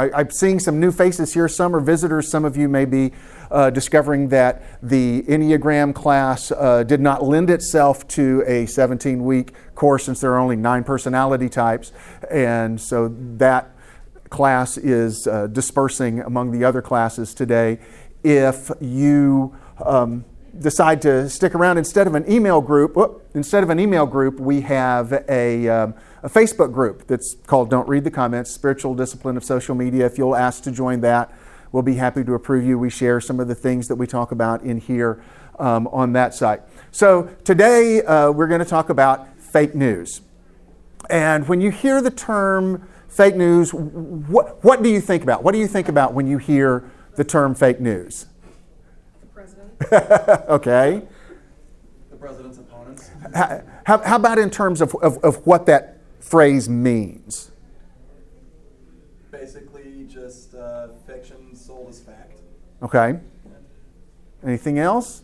I, I'm seeing some new faces here. Some are visitors. Some of you may be uh, discovering that the Enneagram class uh, did not lend itself to a 17 week course since there are only nine personality types. And so that class is uh, dispersing among the other classes today. If you um, decide to stick around instead of an email group, whoop, instead of an email group, we have a, um, a Facebook group that's called Don't Read the Comments Spiritual Discipline of Social Media. If you'll ask to join that, we'll be happy to approve you. We share some of the things that we talk about in here um, on that site. So today uh, we're going to talk about fake news. And when you hear the term fake news, what, what do you think about? What do you think about when you hear the term fake news? The president. okay. The president's opponents. How, how, how about in terms of, of, of what that phrase means? Basically, just uh, fiction sold as fact. Okay. Anything else?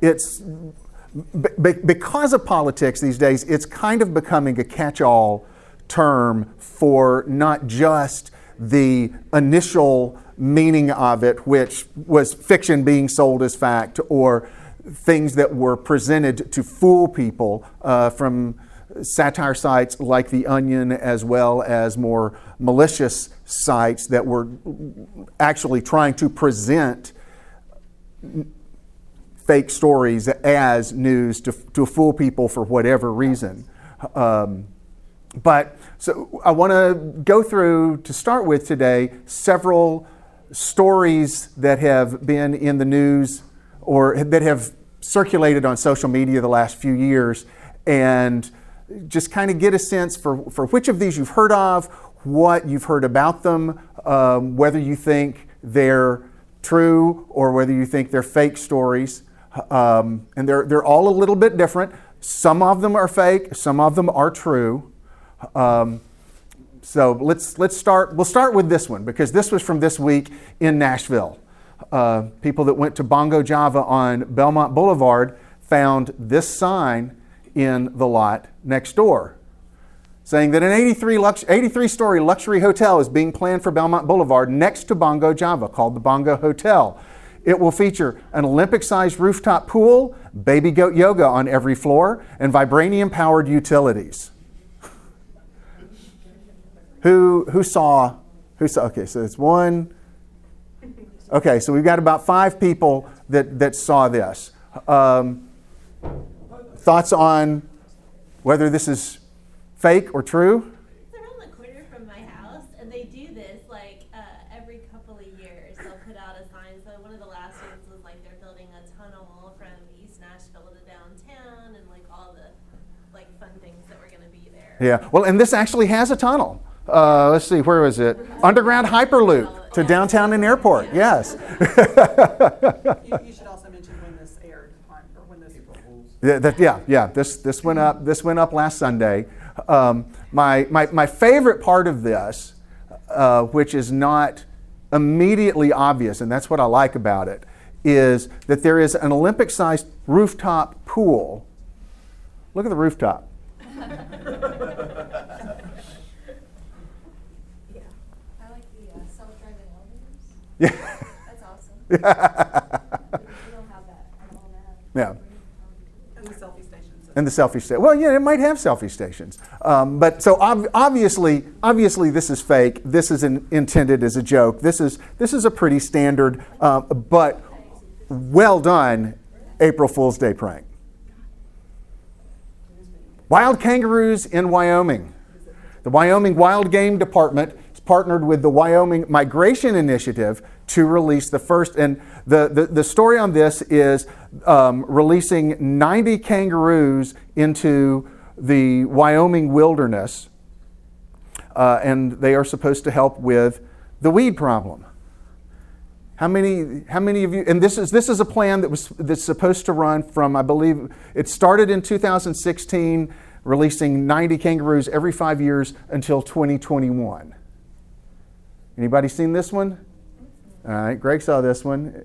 It's be- because of politics these days, it's kind of becoming a catch all term for not just the initial meaning of it, which was fiction being sold as fact, or things that were presented to fool people uh, from satire sites like The Onion, as well as more malicious sites that were actually trying to present fake stories as news to, to fool people for whatever reason. Um, but so I want to go through to start with today several stories that have been in the news or that have circulated on social media the last few years and just kind of get a sense for, for which of these you've heard of, what you've heard about them, um, whether you think they're true or whether you think they're fake stories. Um, and they're, they're all a little bit different. Some of them are fake, some of them are true. Um, so let's, let's start. We'll start with this one because this was from this week in Nashville. Uh, people that went to Bongo Java on Belmont Boulevard found this sign in the lot next door saying that an 83, lux- 83 story luxury hotel is being planned for Belmont Boulevard next to Bongo Java called the Bongo Hotel. It will feature an Olympic sized rooftop pool, baby goat yoga on every floor, and vibranium powered utilities who who saw who saw okay so it's one okay so we've got about five people that that saw this um, thoughts on whether this is fake or true It's around the corner from my house, and they do this like uh, every couple of years. They'll put out a sign. So one of the last ones was like they're building a tunnel from East Nashville to downtown, and like all the like fun things that were going to be there. yeah well and this actually has a tunnel uh, let's see where was it underground hyperloop to downtown and airport yes You, you should also mention when this aired on, or when this. Yeah, that, yeah, yeah. This, this went up. This went up last Sunday. Um, my, my, my favorite part of this, uh, which is not immediately obvious, and that's what I like about it, is that there is an Olympic-sized rooftop pool. Look at the rooftop. Yeah, I like the uh, self-driving elevators. Yeah, That's awesome. We don't have that at all now. yeah. And the selfie stations. And the selfie station. Well, yeah, it might have selfie stations. Um, but so ob- obviously, obviously, this is fake. This is an, intended as a joke. This is this is a pretty standard, uh, but well done, April Fool's Day prank. Wild kangaroos in Wyoming. The Wyoming Wild Game Department has partnered with the Wyoming Migration Initiative to release the first. And the, the, the story on this is um, releasing 90 kangaroos into the Wyoming wilderness. Uh, and they are supposed to help with the weed problem. How many, how many of you, and this is, this is a plan that was that's supposed to run from, I believe, it started in 2016, releasing 90 kangaroos every five years until 2021. Anybody seen this one? All right, Greg saw this one.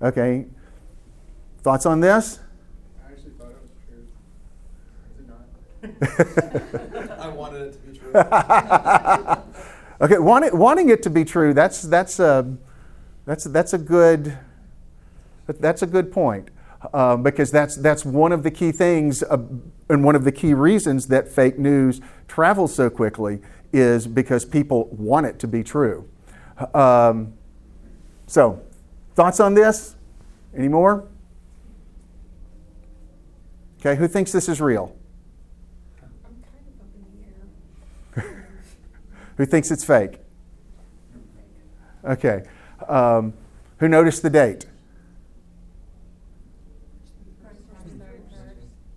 Okay. Thoughts on this? I actually thought it was true. Is it not? I wanted it to be true. Okay, wanting, wanting it to be true, that's, that's, a, that's, that's a good, that's a good point. Um, because that's, that's one of the key things uh, and one of the key reasons that fake news travels so quickly is because people want it to be true. Um, so, thoughts on this? Any more? Okay, who thinks this is real? I'm kind of up in the air. Who thinks it's fake? Okay. Um, who noticed the date?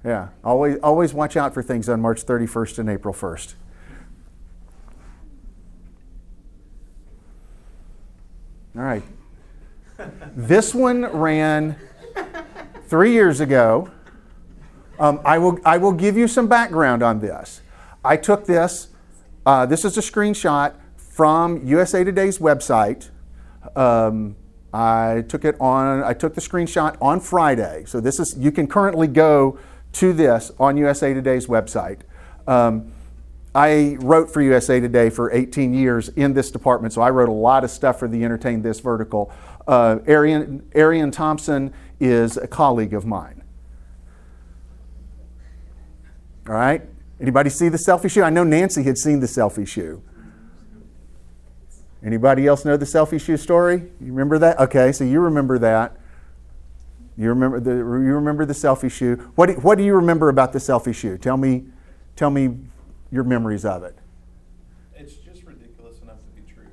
Yeah, always, always watch out for things on March 31st and April 1st. All right. This one ran three years ago. Um, I, will, I will give you some background on this. I took this, uh, this is a screenshot from USA Today's website. Um, I took it on, I took the screenshot on Friday. So this is, you can currently go to this on USA Today's website. Um, I wrote for USA Today for 18 years in this department, so I wrote a lot of stuff for the Entertain This vertical. Uh, Arienne, Arienne Thompson is a colleague of mine. All right? Anybody see the selfie shoe? I know Nancy had seen the selfie shoe. Anybody else know the selfie shoe story? You remember that? Okay, so you remember that. You remember the you remember the selfie shoe. What do, what do you remember about the selfie shoe? Tell me, tell me your memories of it. It's just ridiculous enough to be true.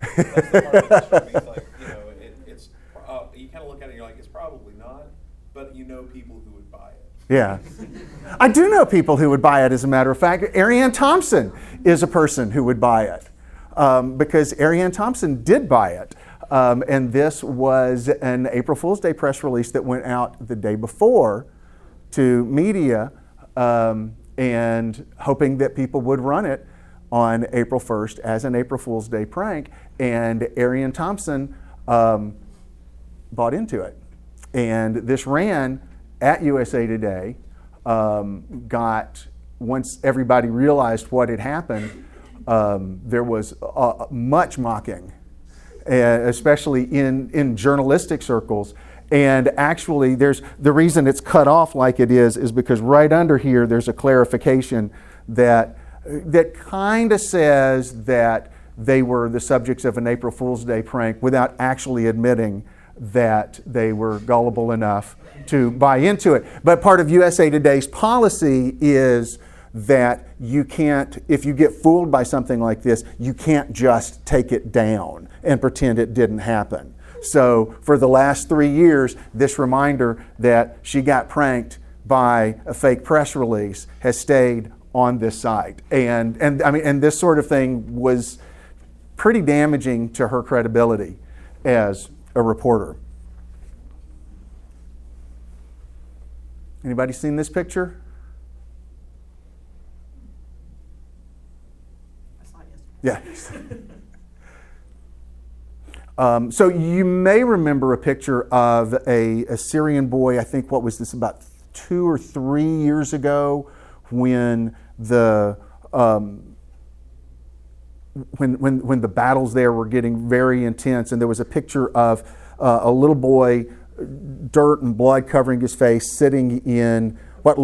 That's the part that's true. It's like, you know, it, it's, uh, you kind of look at it and you're like, it's probably not, but you know people who would buy it. Yeah. I do know people who would buy it, as a matter of fact. Arienne Thompson is a person who would buy it um, because Arienne Thompson did buy it. Um, and this was an April Fool's Day press release that went out the day before to media um, and hoping that people would run it on April 1st as an April Fool's Day prank. And Arienne Thompson um, bought into it. And this ran at USA Today, um, got, once everybody realized what had happened, um, there was uh, much mocking, uh, especially in, in journalistic circles. And actually, there's the reason it's cut off like it is is because right under here there's a clarification that that kind of says that they were the subjects of an April Fool's Day prank without actually admitting that they were gullible enough to buy into it. But part of USA Today's policy is that you can't, if you get fooled by something like this, you can't just take it down and pretend it didn't happen. So for the last three years, this reminder that she got pranked by a fake press release has stayed on this site. And, and I mean, and this sort of thing was pretty damaging to her credibility as a reporter. Anybody seen this picture? I saw it yesterday. Yeah. Um, so you may remember a picture of a, a Syrian boy. I think what was this about two or three years ago, when the um, when, when, when the battles there were getting very intense, and there was a picture of uh, a little boy, dirt and blood covering his face, sitting in what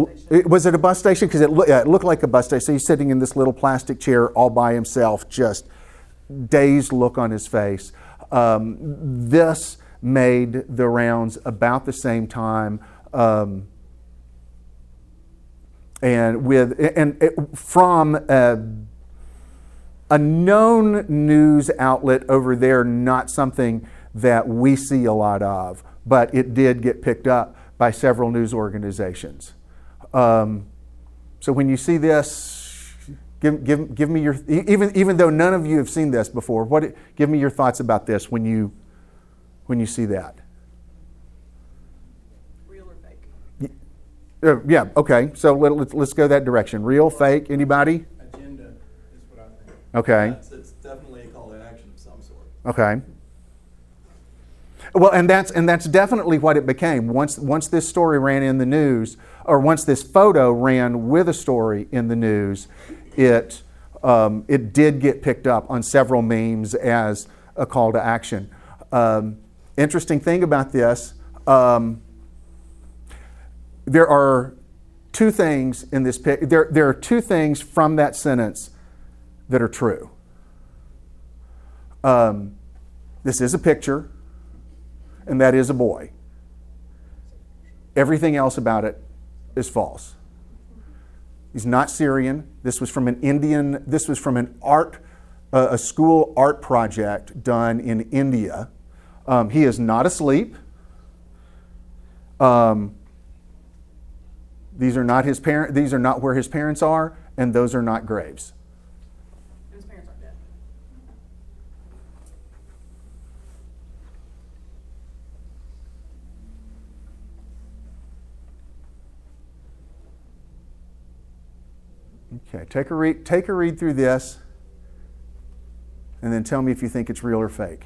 was it a bus station? Because it, loo- yeah, it looked like a bus station. So he's sitting in this little plastic chair all by himself, just dazed look on his face. Um, this made the rounds about the same time. Um, and with and it, from a, a known news outlet over there, not something that we see a lot of, but it did get picked up by several news organizations. Um, so when you see this, give, give, give me your even even though none of you have seen this before, what give me your thoughts about this when you when you see that. Real or fake? Uh, yeah, okay. So let, let's, let's go that direction. Real, fake, anybody? Agenda is what I think. Okay. It's, it's definitely a call to action of some sort. Okay. Well, and that's and that's definitely what it became. Once once this story ran in the news, or once this photo ran with a story in the news, it um, it did get picked up on several memes as a call to action. Um, interesting thing about this um, there are two things in this pic- there, there are two things from that sentence that are true. Um, this is a picture, and that is a boy. Everything else about it is false. He's not Syrian. This was from an Indian, this was from an art, uh, a school art project done in India. Um, he is not asleep. Um, these are not his parent. These are not where his parents are, and those are not graves. Okay, take a read. Take a read through this, and then tell me if you think it's real or fake.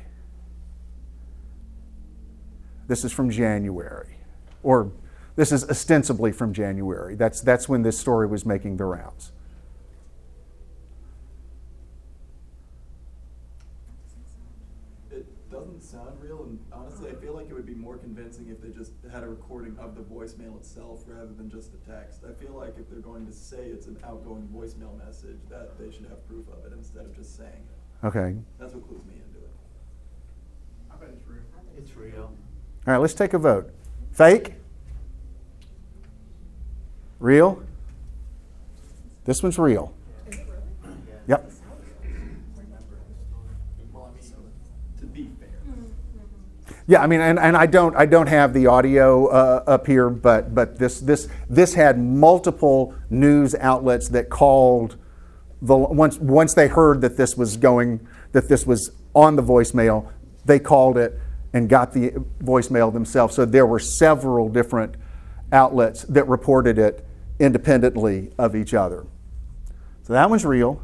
This is from January, or this is ostensibly from January. That's that's when this story was making the rounds. It doesn't sound real, and honestly, I feel like it would be more convincing if they just had a recording of the voicemail itself rather than just the text. I feel like if they're going to say it's an outgoing voicemail message, that they should have proof of it instead of just saying it. Okay. That's what clues me into it. I bet it's real. It's real. All right. Let's take a vote. Fake. Real. This one's real. Yep. Well, I mean, to be fair. Yeah, I mean, and, and I don't I don't have the audio uh, up here, but but this this this had multiple news outlets that called the once once they heard that this was going that this was on the voicemail, they called it and got the voicemail themselves. So there were several different outlets that reported it independently of each other. So that one's real.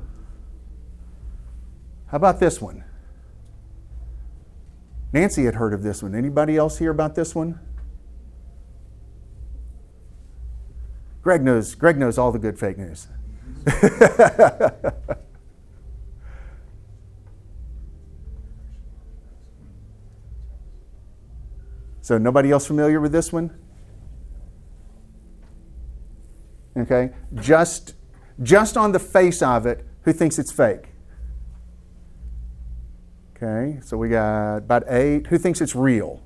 How about this one? Nancy had heard of this one. Anybody else hear about this one? Greg knows. Greg knows all the good fake news. so nobody else familiar with this one? Okay, just just on the face of it, who thinks it's fake? Okay, so we got about eight. Who thinks it's real?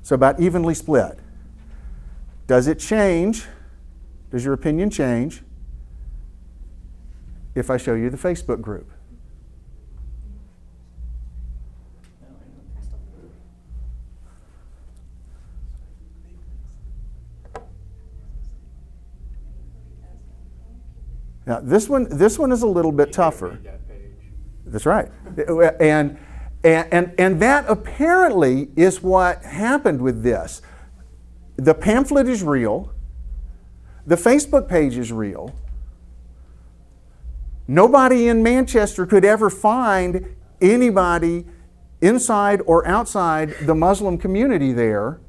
So about evenly split. Does it change? Does your opinion change if I show you the Facebook group? Now this one, this one is a little bit tougher. That's right. And, and, and that apparently is what happened with this. The pamphlet is real, the Facebook page is real. Nobody in Manchester could ever find anybody inside or outside the Muslim community there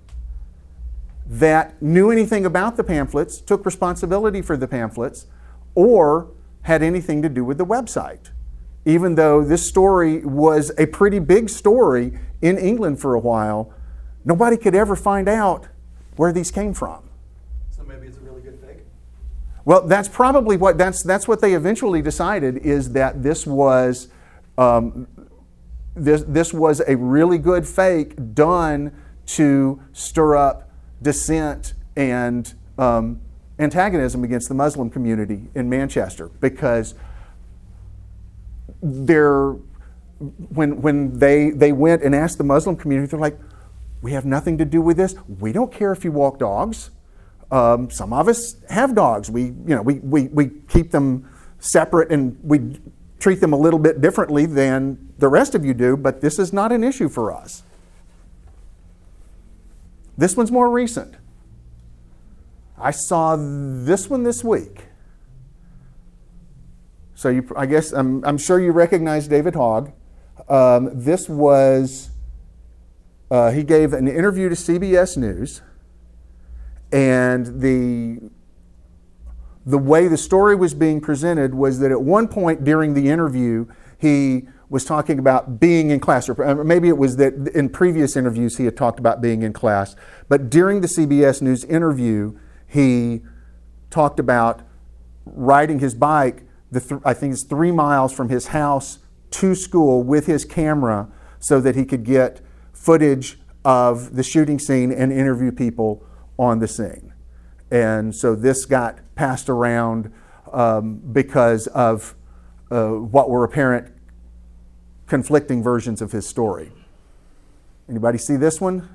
that knew anything about the pamphlets, took responsibility for the pamphlets, or had anything to do with the website even though this story was a pretty big story in England for a while, nobody could ever find out where these came from. So maybe it's a really good fake. Well, that's probably what that's that's what they eventually decided is that this was um, this this was a really good fake done to stir up dissent and um, antagonism against the Muslim community in Manchester because they're when when they they went and asked the Muslim community, they're like, "We have nothing to do with this. We don't care if you walk dogs. Um, some of us have dogs. We you know we, we we keep them separate and we treat them a little bit differently than the rest of you do. But this is not an issue for us. This one's more recent. I saw this one this week. So you, I guess I'm, I'm sure you recognize David Hogg. Um, this was uh, he gave an interview to CBS News, and the the way the story was being presented was that at one point during the interview, he was talking about being in class, or uh, maybe it was that in previous interviews he had talked about being in class. But during the CBS News interview, he talked about riding his bike, the th- I think it's three miles from his house to school with his camera so that he could get footage of the shooting scene and interview people on the scene. And so this got passed around um, because of uh, what were apparent conflicting versions of his story. Anybody see this one?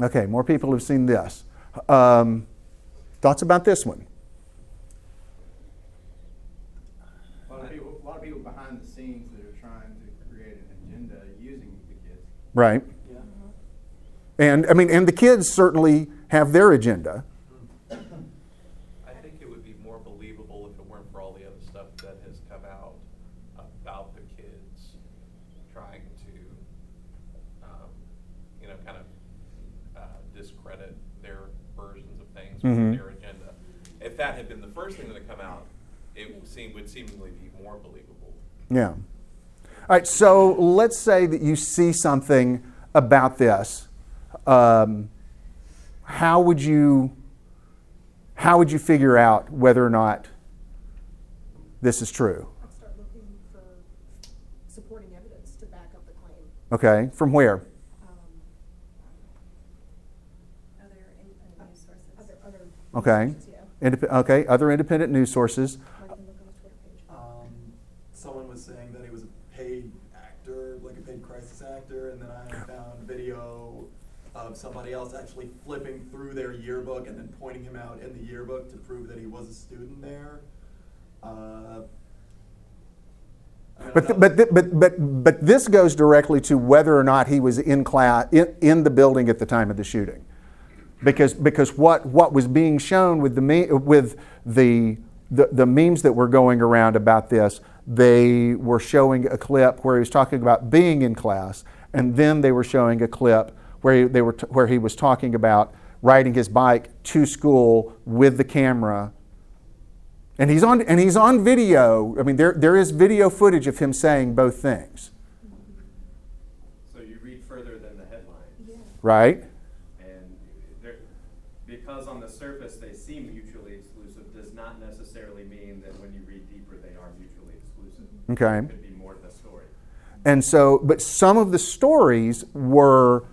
Okay, more people have seen this. Um, thoughts about this one? A lot of people, a lot of people behind the scenes that are trying to create an agenda using the kids. Right. Yeah. And I mean, and the kids certainly have their agenda. I think it would be more believable if it weren't for all the other stuff that has come out about the kids trying to, um, you know, kind of uh, discredit their versions of things Mhm. with their agenda. If that had been the first thing that had come out, it would seem would seemingly be more believable. Yeah. All right, so let's say that you see something about this. Um, how would you how would you figure out whether or not this is true? I'd start looking for supporting evidence to back up the claim. Okay, from where? Um, Other independent news sources. Other, other. Okay. sources, Yeah, Indep- okay, other independent news sources. I can look on his Twitter page. Um, someone was saying that he was a paid actor, like a paid crisis actor, and then I found video of somebody else actually flipping through their yearbook and then pointing him out in the yearbook to prove that he was a student there. Uh, But, th- but, th- but, but, but this goes directly to whether or not he was in class in, in the building at the time of the shooting, because because what what was being shown with the me- with the, the the memes that were going around about this, they were showing a clip where he was talking about being in class, and then they were showing a clip where he, they were t- where he was talking about riding his bike to school with the camera and he's on and he's on video. I mean, there there is video footage of him saying both things, So you read further than the headline. Yeah. right? And there, because on the surface they seem mutually exclusive, does not necessarily mean that when you read deeper they are mutually exclusive. Okay. It Could be more to the story. And so, but some of the stories were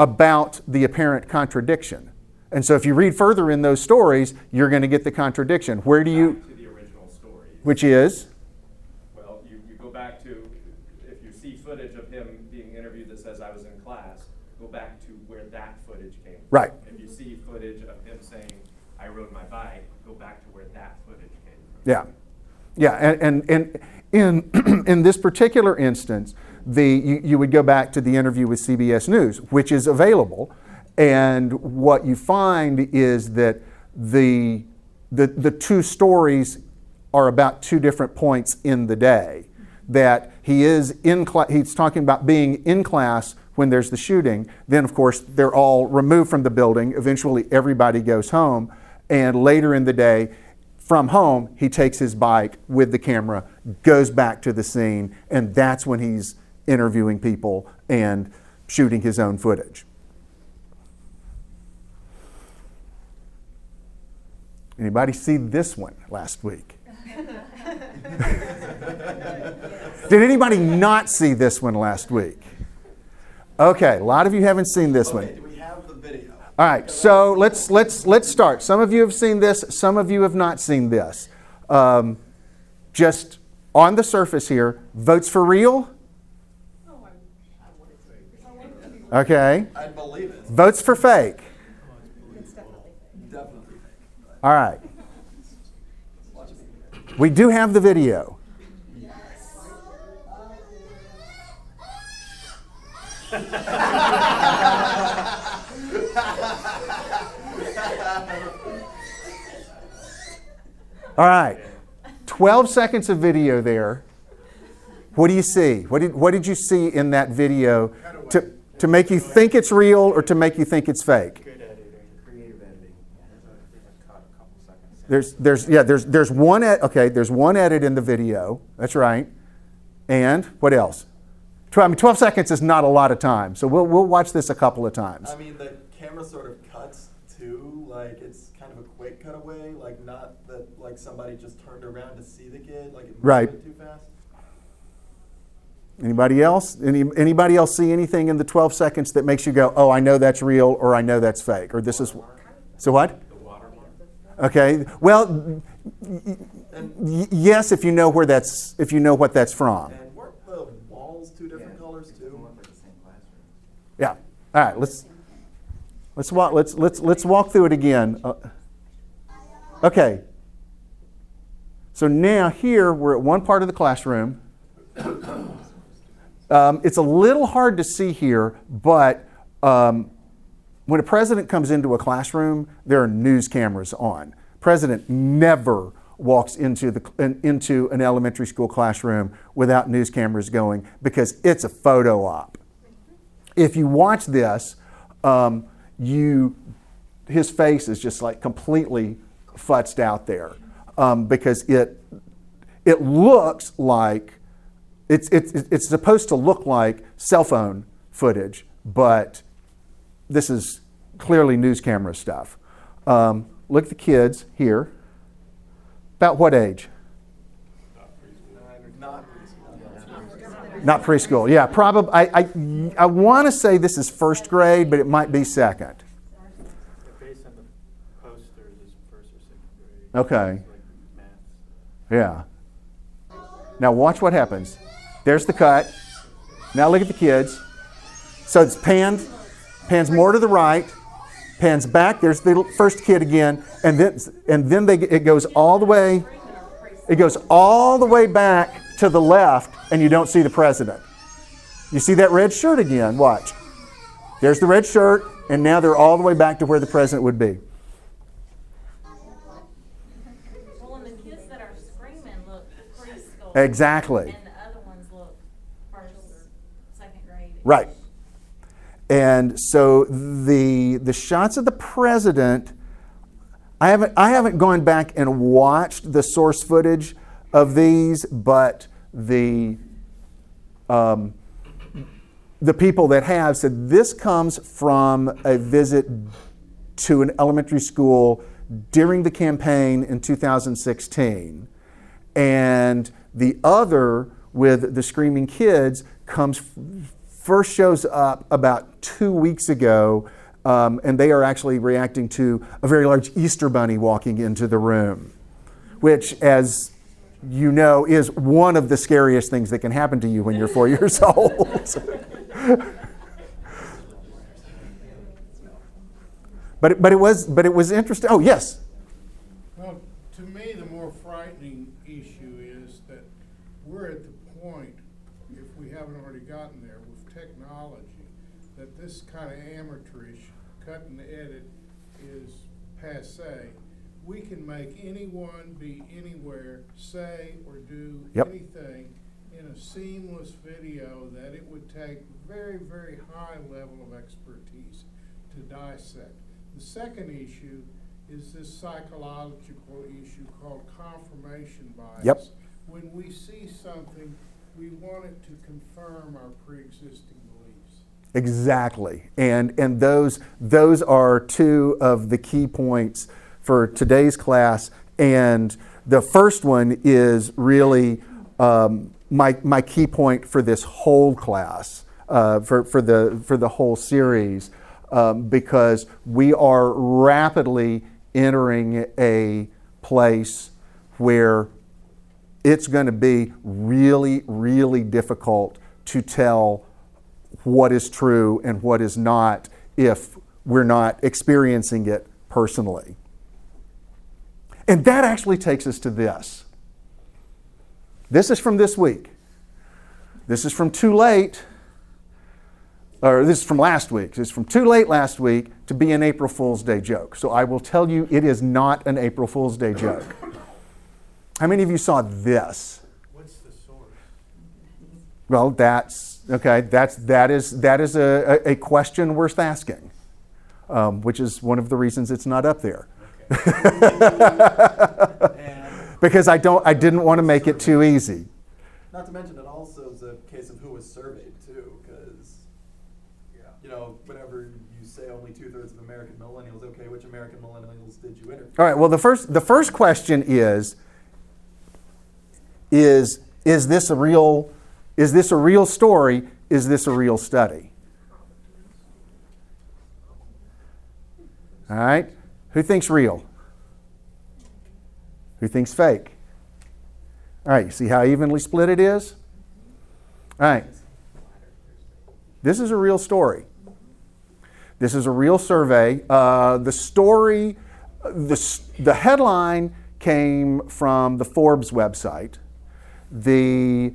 about the apparent contradiction. And so, if you read further in those stories, you're going to get the contradiction. Where do you, Back to the original story. which is, Well, you, you go back to, if you see footage of him being interviewed that says I was in class, go back to where that footage came from. Right. If you see footage of him saying, I rode my bike, go back to where that footage came from. Yeah, yeah, and and, and in in this particular instance, the you, you would go back to the interview with CBS News, which is available, and what you find is that the the the two stories are about two different points in the day. That he is in class, he's talking about being in class when there's the shooting. Then, of course, they're all removed from the building. Eventually, everybody goes home, and later in the day, from home, he takes his bike with the camera, goes back to the scene, and that's when he's interviewing people and shooting his own footage. Anybody see this one last week? Did anybody not see this one last week? Okay, a lot of you haven't seen this one. Okay, do we have the video? All right, so let's let's let's start. Some of you have seen this. Some of you have not seen this. Um, just on the surface here, votes for real. Oh, I, I wanted to. I wanted to be. Okay, I believe it. votes for fake. It's definitely fake. Definitely fake. All right, we do have the video. All right, 12 seconds of video there. What do you see? What did, what did you see in that video to, to make you think it's real or to make you think it's fake? There's, there's, yeah, there's, there's one, ed- okay, there's one edit in the video. That's right. And what else? Tw- I mean, 12 seconds is not a lot of time, so we'll, we'll watch this a couple of times. I mean, the camera sort of cuts too, like it's quick cutaway, like not that like somebody just turned around to see the kid, like it moved Right. too fast. Anybody else? Any, anybody else see anything in the 12 seconds that makes you go, oh, I know that's real or I know that's fake or this is. So what? The watermark. Okay. Well, y- y- yes, if you know where that's, if you know what that's from. And weren't the walls two different colors too? Yeah. All right. Let's let's walk. Let's let's let's walk through it again. Uh, okay. So now here we're at one part of the classroom. Um, it's a little hard to see here, but um, when a president comes into a classroom, there are news cameras on. President never walks into the in- into an elementary school classroom without news cameras going because it's a photo op if you watch this, um, you his face is just like completely futzed out there um, because it it looks like it's, it's it's supposed to look like cell phone footage, but this is clearly news camera stuff. Um, look at the kids here. About what age? Not Not preschool. Yeah, probably. I, I, I want to say this is first grade, but it might be second. Based on the posters, is first or second grade. Okay. Yeah. Now watch what happens. There's the cut. Now look at the kids. So it's panned, pans more to the right, pans back. There's the first kid again, and then and then they, it goes all the way. It goes all the way back to the left, and you don't see the president. You see that red shirt again. Watch. There's the red shirt, and now they're all the way back to where the president would be. Well, and the kids that are screaming look Exactly. And the other ones look first, second grade. Right. And so the the shots of the president, I haven't I haven't gone back and watched the source footage of these, but the um, the people that have said this comes from a visit to an elementary school during the campaign in 2016. And the other with the screaming kids comes first shows up about two weeks ago, um, and they are actually reacting to a very large Easter bunny walking into the room, which, as you know, is one of the scariest things that can happen to you when you're four years old. but but it was but it was interesting. Oh yes, Well, to me, the more frightening issue is that we're at the point, if we haven't already gotten there with technology, that this kind of amateurish cut and edit is passe. We can make anyone be anywhere, say or do Yep. anything in a seamless video that it would take very, very high level of expertise to dissect. The second issue is this psychological issue called confirmation bias. Yep. When we see something, we want it to confirm our pre-existing. Exactly. And, and those, those are two of the key points for today's class. And the first one is really um, my, my key point for this whole class, uh, for, for, the, for the whole series, um, because we are rapidly entering a place where it's going to be really, really difficult to tell what is true and what is not if we're not experiencing it personally. And that actually takes us to this. This is from this week. This is from too late, or this is from last week. This is from too late last week to be an April Fool's Day joke. So I will tell you it is not an April Fool's Day joke. How many of you saw this? What's the source? Well, that's okay. That's that is that is a, a, question worth asking, um, which is one of the reasons it's not up there. Okay. Because I don't I didn't want to make it too easy. not to mention, it also is a case of who was surveyed too, because, you know, whenever you say only two-thirds of American millennials, okay, which American millennials did you interview? All right. Well, the first the first question is is is this a real is this a real story? Is this a real study? All right. Who thinks real? Who thinks fake? All right. You see how evenly split it is? All right. This is a real story. This is a real survey. Uh, the story, the, the headline came from the Forbes website. The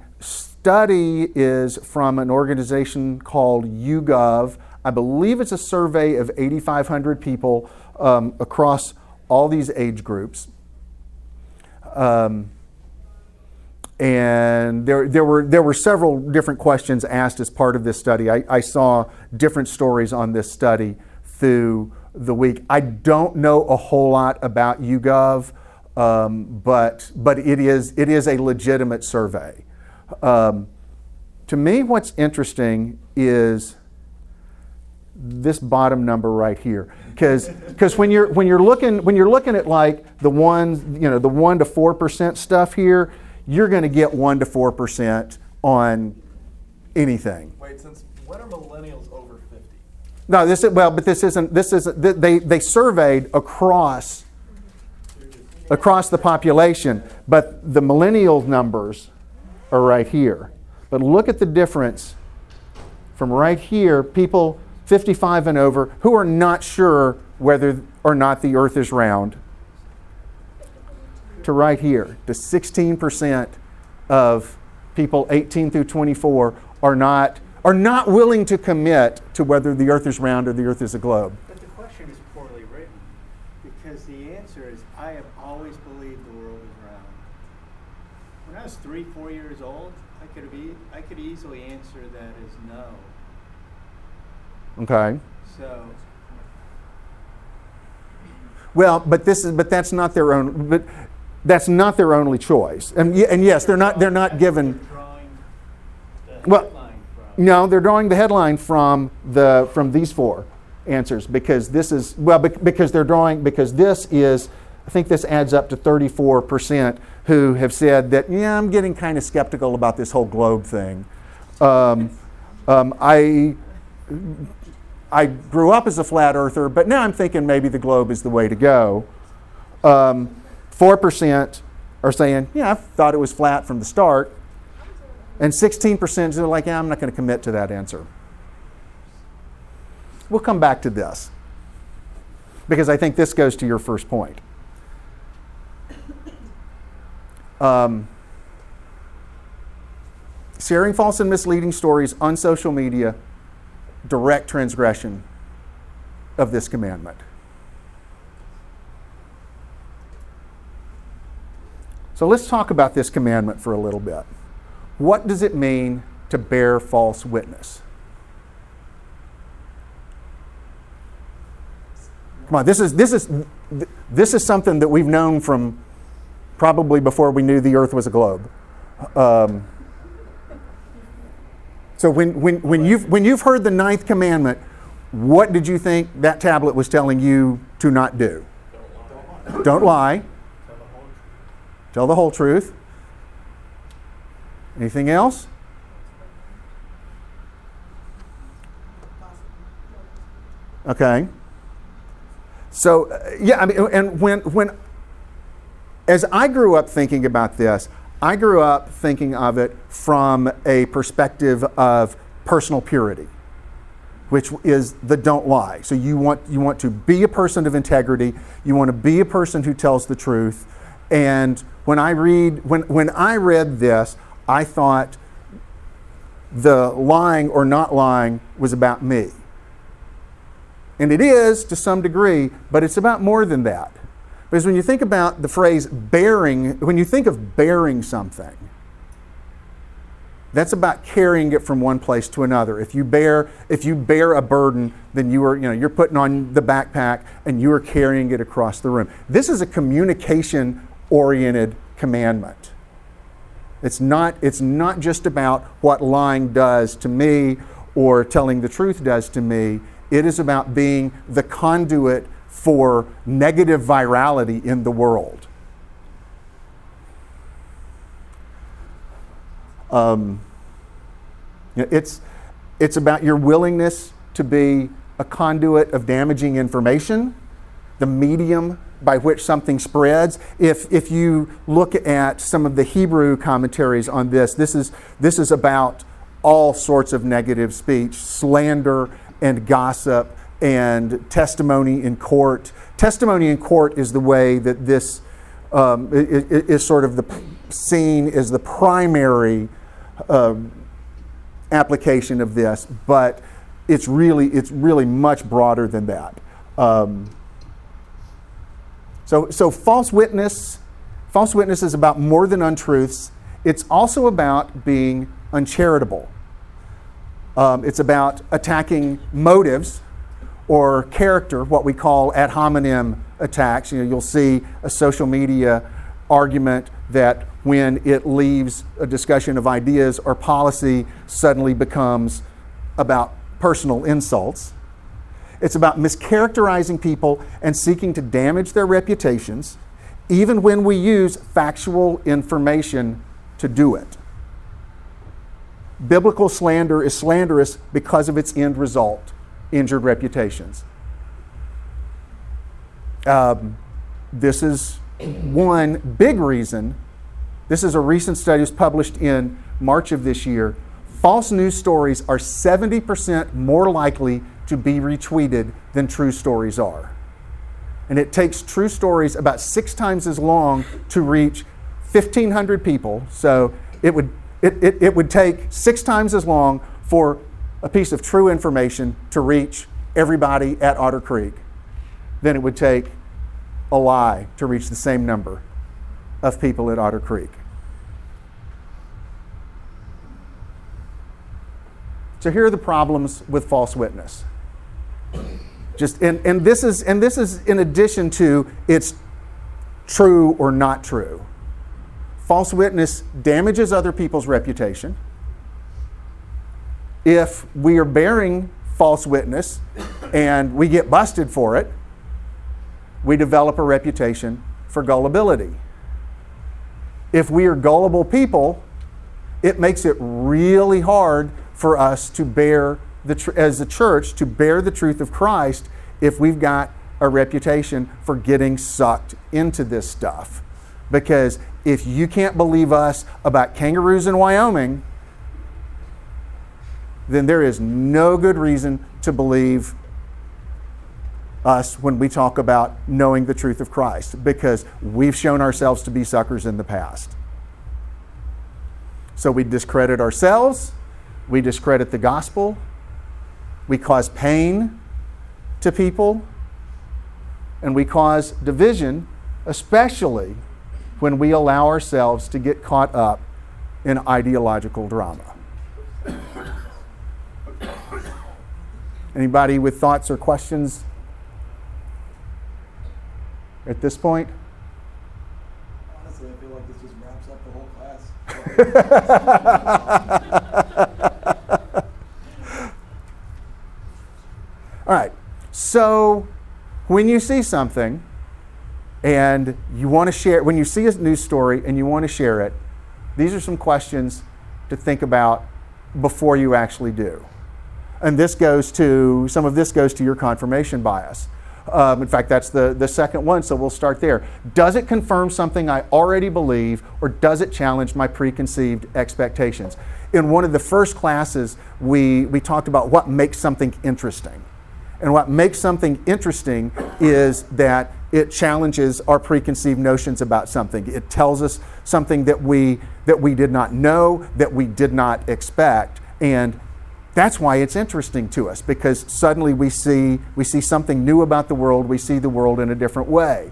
study is from an organization called YouGov. I believe it's a survey of 8,500 people um, across all these age groups. Um, and there, there, were, there were several different questions asked as part of this study. I, I saw different stories on this study through the week. I don't know a whole lot about YouGov, um, but, but it, is, it is a legitimate survey. Um, to me, what's interesting is this bottom number right here because because when you're when you're looking when you're looking at like the ones you know the 1 to 4% stuff here you're going to get 1 to 4% on anything Wait, since when are millennials over fifty? no this is well but this isn't this isn't they they surveyed across across the population but the millennial numbers are right here but look at the difference from right here, people 55 and over who are not sure whether or not the earth is round, to right here, to 16% of people 18 through 24 are not, are not willing to commit to whether the earth is round or the earth is a globe. But the question is poorly written, because the answer is, I have always believed the world is round. When I was three, four years old, I could have e- I could easily answer that as no. Okay. So, Well, but this is, but that's not their own, but that's not their only choice. And, and yes, they're not, they're not given. drawing Well. No, they're drawing the headline from the from these four answers because this is well because they're drawing because this is I think this adds up to 34% who have said that yeah I'm getting kind of skeptical about this whole globe thing. Um, um, I I grew up as a flat earther, but now I'm thinking maybe the globe is the way to go. Um, 4% are saying, yeah, I thought it was flat from the start. And 16% are like, yeah, I'm not going to commit to that answer. We'll come back to this because I think this goes to your first point. Um, sharing false and misleading stories on social media, direct transgression of this commandment. So let's talk about this commandment for a little bit. What does it mean to bear false witness? Come on, this is, this is, this is something that we've known from probably before we knew the earth was a globe. Um, so when, when, when, you've, when you've heard the ninth commandment, what did you think that tablet was telling you to not do? Don't lie. Tell the whole truth. Anything else? Okay. So, uh, yeah, I mean, and when, when, as I grew up thinking about this, I grew up thinking of it from a perspective of personal purity, which is the don't lie. So you want, you want to be a person of integrity, you want to be a person who tells the truth. And when I read, when, when I read this, I thought the lying or not lying was about me. And it is to some degree, but it's about more than that. Because when you think about the phrase bearing, when you think of bearing something, That's about carrying it from one place to another. If you bear, if you bear a burden, then you are, you know, you're putting on the backpack and you are carrying it across the room. This is a communication oriented commandment. It's not, it's not just about what lying does to me or telling the truth does to me. It is about being the conduit for negative virality in the world. Um, you know, it's, it's about your willingness to be a conduit of damaging information, the medium by which something spreads. If, if you look at some of the Hebrew commentaries on this, this is, this is about all sorts of negative speech, slander and gossip and testimony in court. Testimony in court is the way that this um, is, is, sort of the seen as the primary um, application of this, but it's really it's really much broader than that. Um, so, so false witness, false witness is about more than untruths. It's also about being uncharitable. Um, it's about attacking motives or character, what we call ad hominem attacks. You know, you'll see a social media argument that when it leaves a discussion of ideas or policy suddenly becomes about personal insults. It's about mischaracterizing people and seeking to damage their reputations, even when we use factual information to do it. Biblical slander is slanderous because of its end result injured reputations. Um, this is one big reason. This is a recent study that was published in March of this year. False news stories are 70% more likely to be retweeted than true stories are. And it takes true stories about six times as long to reach 1,500 people. So it would, it, it, it would take six times as long for a piece of true information to reach everybody at Otter Creek than it would take a lie to reach the same number of people at Otter Creek. So here are the problems with false witness. Just and, and this is and this is in addition to it's true or not true. False witness damages other people's reputation. If we are bearing false witness and we get busted for it, we develop a reputation for gullibility. If we are gullible people, it makes it really hard for us to bear the tr- as a church to bear the truth of Christ if we've got a reputation for getting sucked into this stuff. Because if you can't believe us about kangaroos in Wyoming, then there is no good reason to believe us when we talk about knowing the truth of Christ because we've shown ourselves to be suckers in the past. So we discredit ourselves, we discredit the gospel, we cause pain to people, and we cause division, especially when we allow ourselves to get caught up in ideological drama. Anybody with thoughts or questions at this point? Honestly, I feel like this just wraps up the whole class. All right. So when you see something and you want to share, when you see a news story and you want to share it, these are some questions to think about before you actually do. And this goes to, some of this goes to your confirmation bias. Um, in fact, that's the, the second one, so we'll start there. Does it confirm something I already believe, or does it challenge my preconceived expectations? In one of the first classes, we, we talked about what makes something interesting. And what makes something interesting is that it challenges our preconceived notions about something. It tells us something that we, that we did not know, that we did not expect, and that's why it's interesting to us because suddenly we see, we see something new about the world, we see the world in a different way.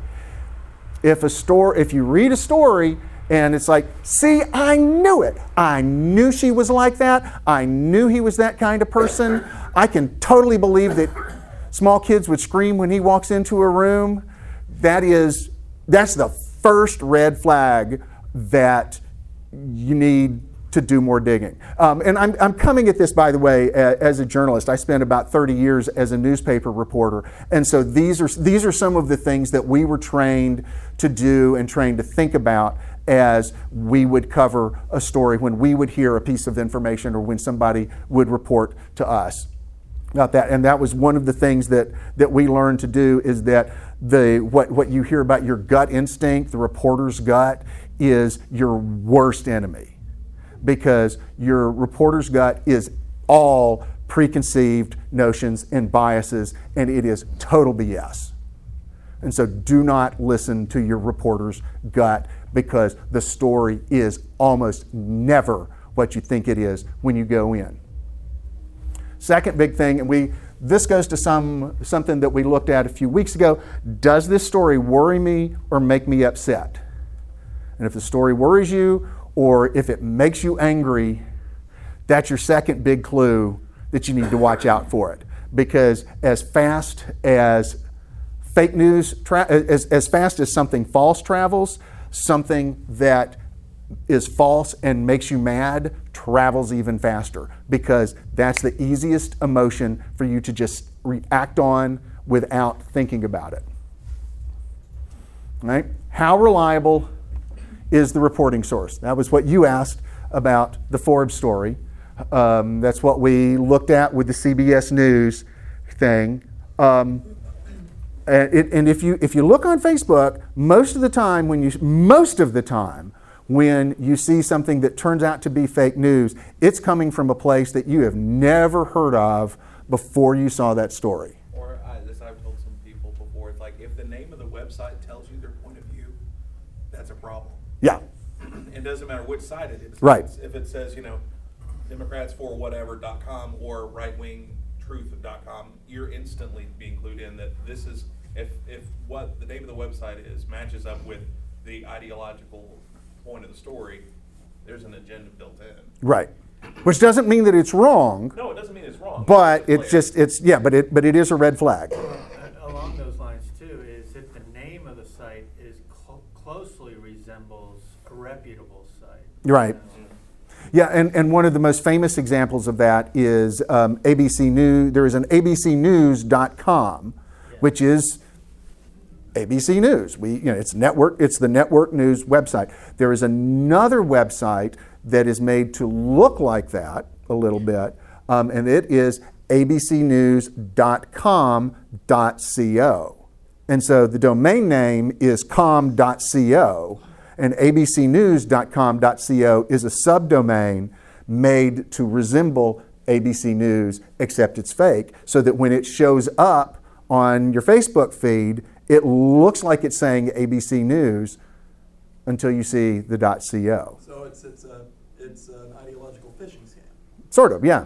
If, a story, if you read a story And it's like, see, I knew it. I knew she was like that. I knew he was that kind of person. I can totally believe that small kids would scream when he walks into a room. That is, that's the first red flag that you need to do more digging. Um, and I'm, I'm coming at this, by the way, as a journalist. I spent about 30 years as a newspaper reporter. And so these are, these are some of the things that we were trained to do and trained to think about as we would cover a story when we would hear a piece of information or when somebody would report to us about that. And that was one of the things that, that we learned to do is that the, what, what you hear about your gut instinct, the reporter's gut, is your worst enemy because your reporter's gut is all preconceived notions and biases, and it is total BS. And so do not listen to your reporter's gut because the story is almost never what you think it is when you go in. Second big thing, and we this goes to some something that we looked at a few weeks ago. Does this story worry me or make me upset? And if the story worries you or if it makes you angry, that's your second big clue that you need to watch out for it. Because as fast as fake news, tra- as, as fast as something false travels, something that is false and makes you mad travels even faster because that's the easiest emotion for you to just react on without thinking about it. Right? How reliable is the reporting source. That was what you asked about the Forbes story. Um, that's what we looked at with the CBS News thing. Um, and, it, and, if you if you look on Facebook, most of the time when you most of the time when you see something that turns out to be fake news, it's coming from a place that you have never heard of before you saw that story. Or I, as I've told some people before, it's like if the name of the website tells you their point of view, that's a problem. Yeah. It doesn't matter which side it is. Right. If it says, you know, Democrats for whatever.com or right wing truth.com, you're instantly being clued in that this is, if, if what the name of the website is matches up with the ideological point of the story, there's an agenda built in. Right. Which doesn't mean that it's wrong. No, it doesn't mean it's wrong. But clear. it's just it's yeah, but it but it is a red flag. Along those lines too, is if the name of the site is cl- closely resembles a reputable site. Right. Yeah, and, and one of the most famous examples of that is um, ABC News. There is an abcnews.com, which is ABC News. We, you know, it's network. It's the network news website. There is another website that is made to look like that a little bit, um, and it is abcnews.com.co. And so the domain name is com.co, and abcnews.com.co is a subdomain made to resemble ABC News, except it's fake, so that when it shows up on your Facebook feed, it looks like it's saying ABC News until you see the .co. So it's it's a it's an ideological phishing scam. Sort of, yeah.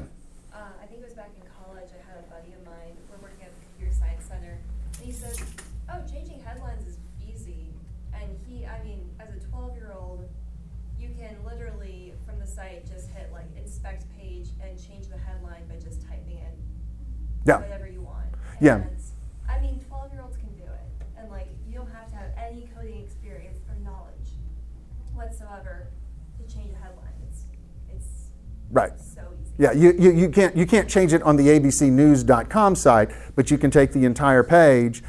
Uh, I think it was back in college. I had a buddy of mine. We're working at the computer science center, and he said, "Oh, changing headlines is easy." And he, I mean, as a 12-year-old, you can literally from the site just hit like inspect page and change the headline by just typing in Yeah. whatever you want. Yeah. And, I mean, 12-year-olds can do it, and like you don't have to have any coding experience or knowledge whatsoever to change a headline. It's it's Right. so easy. Yeah, you, you, you, can't, you can't change it on the abcnews.com site, but you can take the entire page,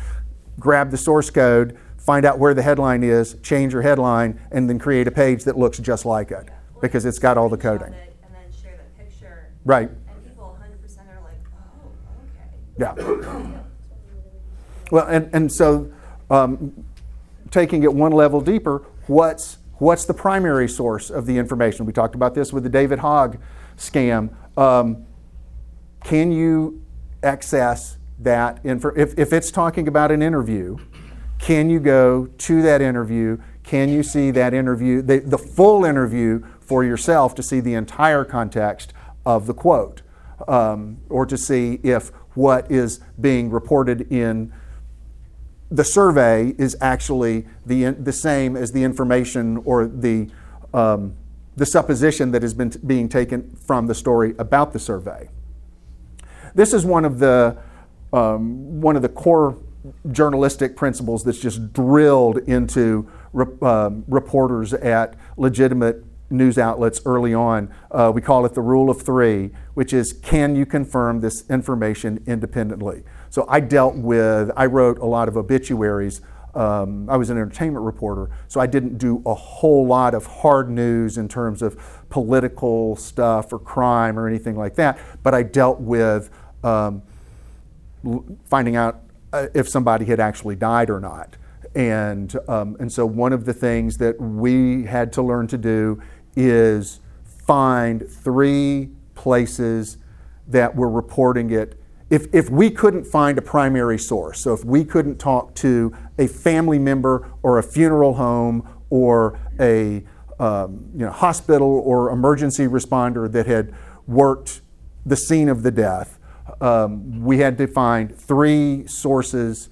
grab the source code, find out where the headline is, change your headline, and then create a page that looks just like it Or because it's got all the screenshot coding. it And then share the picture. Right. And people 100% are like, oh, okay. Yeah. Well, and, and so um, taking it one level deeper, what's, what's the primary source of the information? We talked about this with the David Hogg scam. Um, can you access that? If, if it's talking about an interview, can you go to that interview? Can you see that interview, the, the full interview for yourself to see the entire context of the quote? Um, or to see if what is being reported in the survey is actually the, the same as the information or the, um, the supposition that has been t- being taken from the story about the survey. This is one of the um, one of the core journalistic principles that's just drilled into re- um, reporters at legitimate news outlets early on. Uh, we call it the rule of three, which is can you confirm this information independently? So I dealt with, I wrote a lot of obituaries. Um, I was an entertainment reporter, so I didn't do a whole lot of hard news in terms of political stuff or crime or anything like that, but I dealt with um, finding out uh, if somebody had actually died or not. And, um, and so one of the things that we had to learn to do is find three places that were reporting it. If, if we couldn't find a primary source, so if we couldn't talk to a family member or a funeral home or a um, you know, hospital or emergency responder that had worked the scene of the death, um, we had to find three sources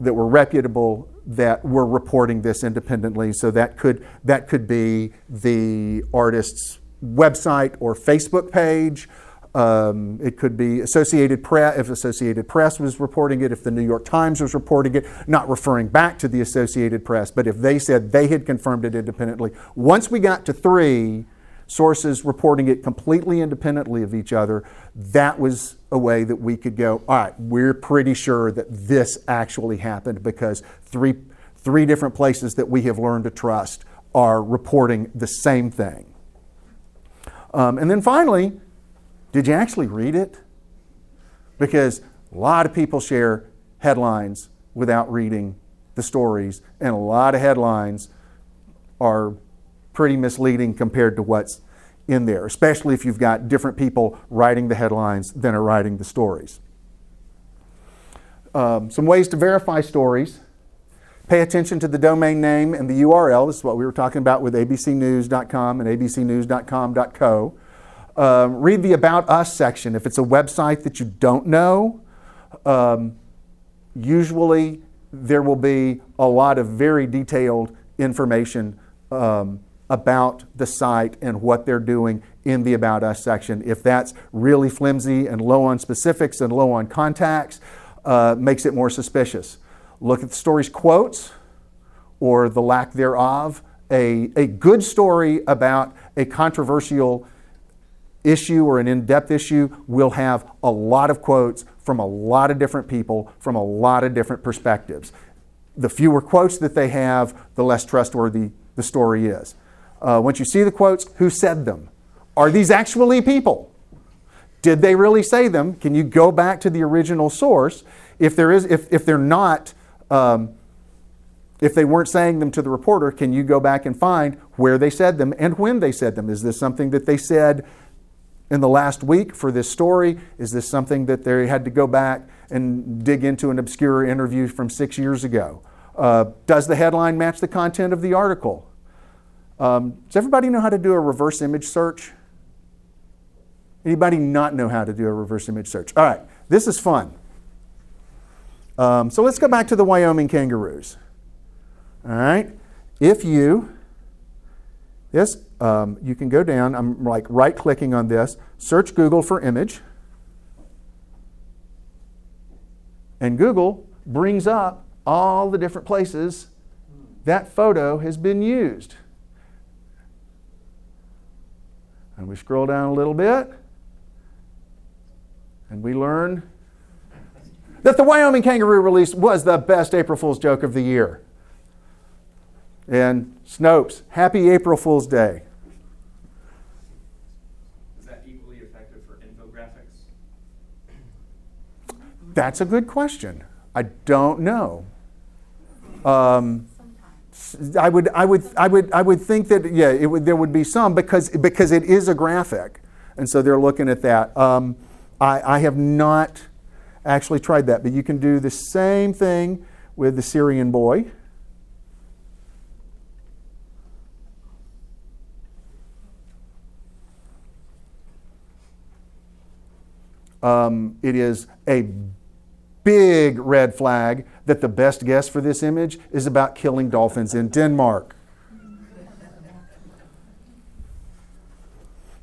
that were reputable that were reporting this independently. So that could that could be the artist's website or Facebook page. Um, it could be Associated Press if Associated Press was reporting it, if the New York Times was reporting it, not referring back to the Associated Press, but if they said they had confirmed it independently. Once we got to three sources reporting it completely independently of each other, that was a way that we could go, all right, we're pretty sure that this actually happened because three, three different places that we have learned to trust are reporting the same thing. Um, and then finally, did you actually read it? Because a lot of people share headlines without reading the stories, and a lot of headlines are pretty misleading compared to what's in there, especially if you've got different people writing the headlines than are writing the stories. Um, some ways to verify stories. Pay attention to the domain name and the URL. This is what we were talking about with abcnews.com and abcnews.com.co. Um, read the About Us section. If it's a website that you don't know, um, usually there will be a lot of very detailed information um, about the site and what they're doing in the About Us section. If that's really flimsy and low on specifics and low on contacts, uh, makes it more suspicious. Look at the story's quotes or the lack thereof. A, a good story about a controversial issue or an in depth issue will have a lot of quotes from a lot of different people from a lot of different perspectives. The fewer quotes that they have, the less trustworthy the story is. Uh, once you see the quotes, who said them? Are these actually people? Did they really say them? Can you go back to the original source? If there is, if, if they're not, um, if they weren't saying them to the reporter, can you go back and find where they said them and when they said them? Is this something that they said in the last week for this story? Is this something that they had to go back and dig into an obscure interview from six years ago? Uh, does the headline match the content of the article? Um, does everybody know how to do a reverse image search? Anybody not know how to do a reverse image search? All right, this is fun. Um, so let's go back to the Wyoming kangaroos. All right, if you this um, you can go down. I'm like right clicking on this. Search Google for image, and Google brings up all the different places that photo has been used. And we scroll down a little bit, and we learn that the Wyoming kangaroo release was the best April Fool's joke of the year. And Snopes, happy April Fool's Day. Is that equally effective for infographics? That's a good question. I don't know. Um, I would, I would, I would, I would think that yeah, it would, there would be some because because it is a graphic, and so they're looking at that. Um, I, I have not actually tried that, but you can do the same thing with the Syrian boy. Um, it is a big red flag that the best guess for this image is about killing dolphins in Denmark.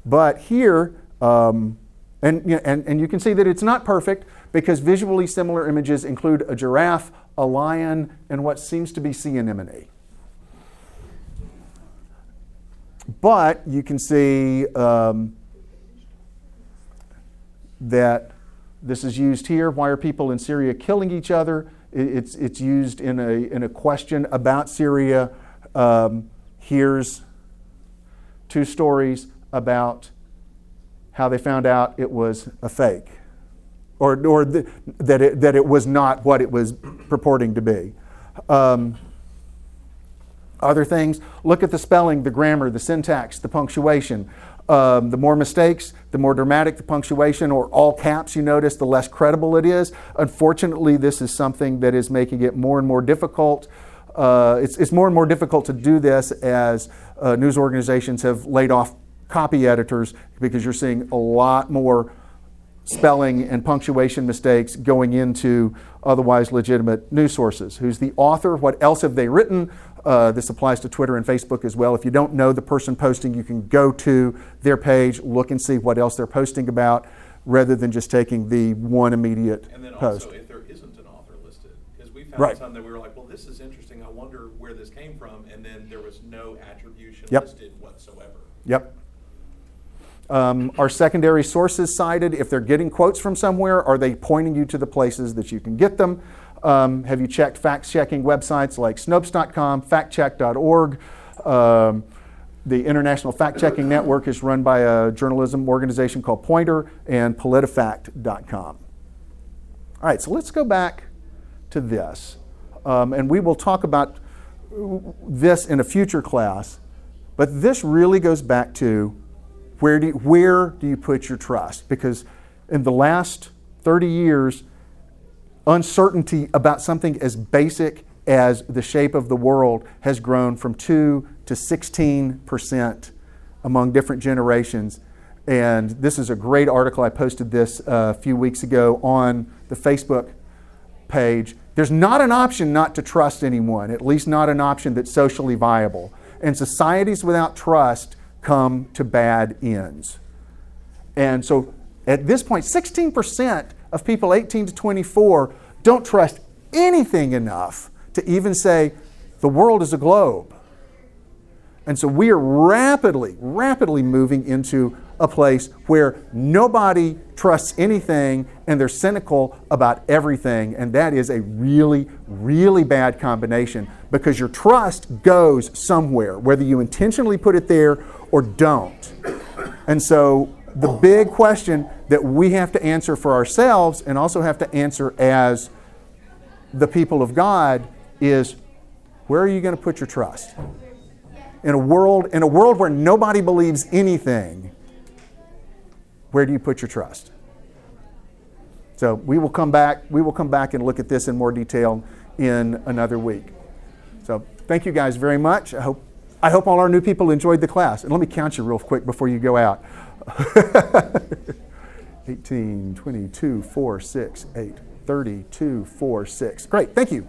But here, um, and, and, and you can see that it's not perfect because visually similar images include a giraffe, a lion, and what seems to be sea anemone. But you can see um, that this is used here. Why are people in Syria killing each other? It's, it's used in a, in a question about Syria. Um, here's two stories about how they found out it was a fake or, or th- that, it, that it was not what it was purporting to be. Um, other things, look at the spelling, the grammar, the syntax, the punctuation. Um, the more mistakes, the more dramatic the punctuation or all caps you notice, the less credible it is. Unfortunately, this is something that is making it more and more difficult. Uh, it's, it's more and more difficult to do this as uh, news organizations have laid off copy editors because you're seeing a lot more spelling and punctuation mistakes going into otherwise legitimate news sources. Who's the author? What else have they written? Uh, this applies to Twitter and Facebook as well. If you don't know the person posting, you can go to their page, look and see what else they're posting about, rather than just taking the one immediate And then post. also, if there isn't an author listed, because we found Right. some that we were like, well, this is interesting, I wonder where this came from, and then there was no attribution Yep. listed whatsoever. Yep. Um, are secondary sources cited? If they're getting quotes from somewhere, are they pointing you to the places that you can get them? Um, have you checked fact checking websites like Snopes.com, factcheck.org? Um, the International Fact Checking Network is run by a journalism organization called Poynter and PolitiFact.com. All right, so let's go back to this. Um, and we will talk about this in a future class, but this really goes back to where do you, where do you put your trust? Because in the last 30 years, uncertainty about something as basic as the shape of the world has grown from 2 to 16 percent among different generations. And this is a great article. I posted this a few weeks ago on the Facebook page. There's not an option not to trust anyone, at least not an option that's socially viable. And societies without trust come to bad ends. And so at this point, 16% of people 18 to 24 don't trust anything enough to even say the world is a globe. And so we are rapidly, rapidly moving into a place where nobody trusts anything and they're cynical about everything. And that is a really, really bad combination because your trust goes somewhere, whether you intentionally put it there or don't. And so the oh. big question that we have to answer for ourselves and also have to answer as the people of God is where are you going to put your trust? In a world in a world where nobody believes anything, where do you put your trust? So we will come back we will come back and look at this in more detail in another week. So thank you guys very much. I hope I hope all our new people enjoyed the class. And let me count you real quick before you go out. 18, 22, 4, 6, 8, 32, 4, 6. Great, thank you.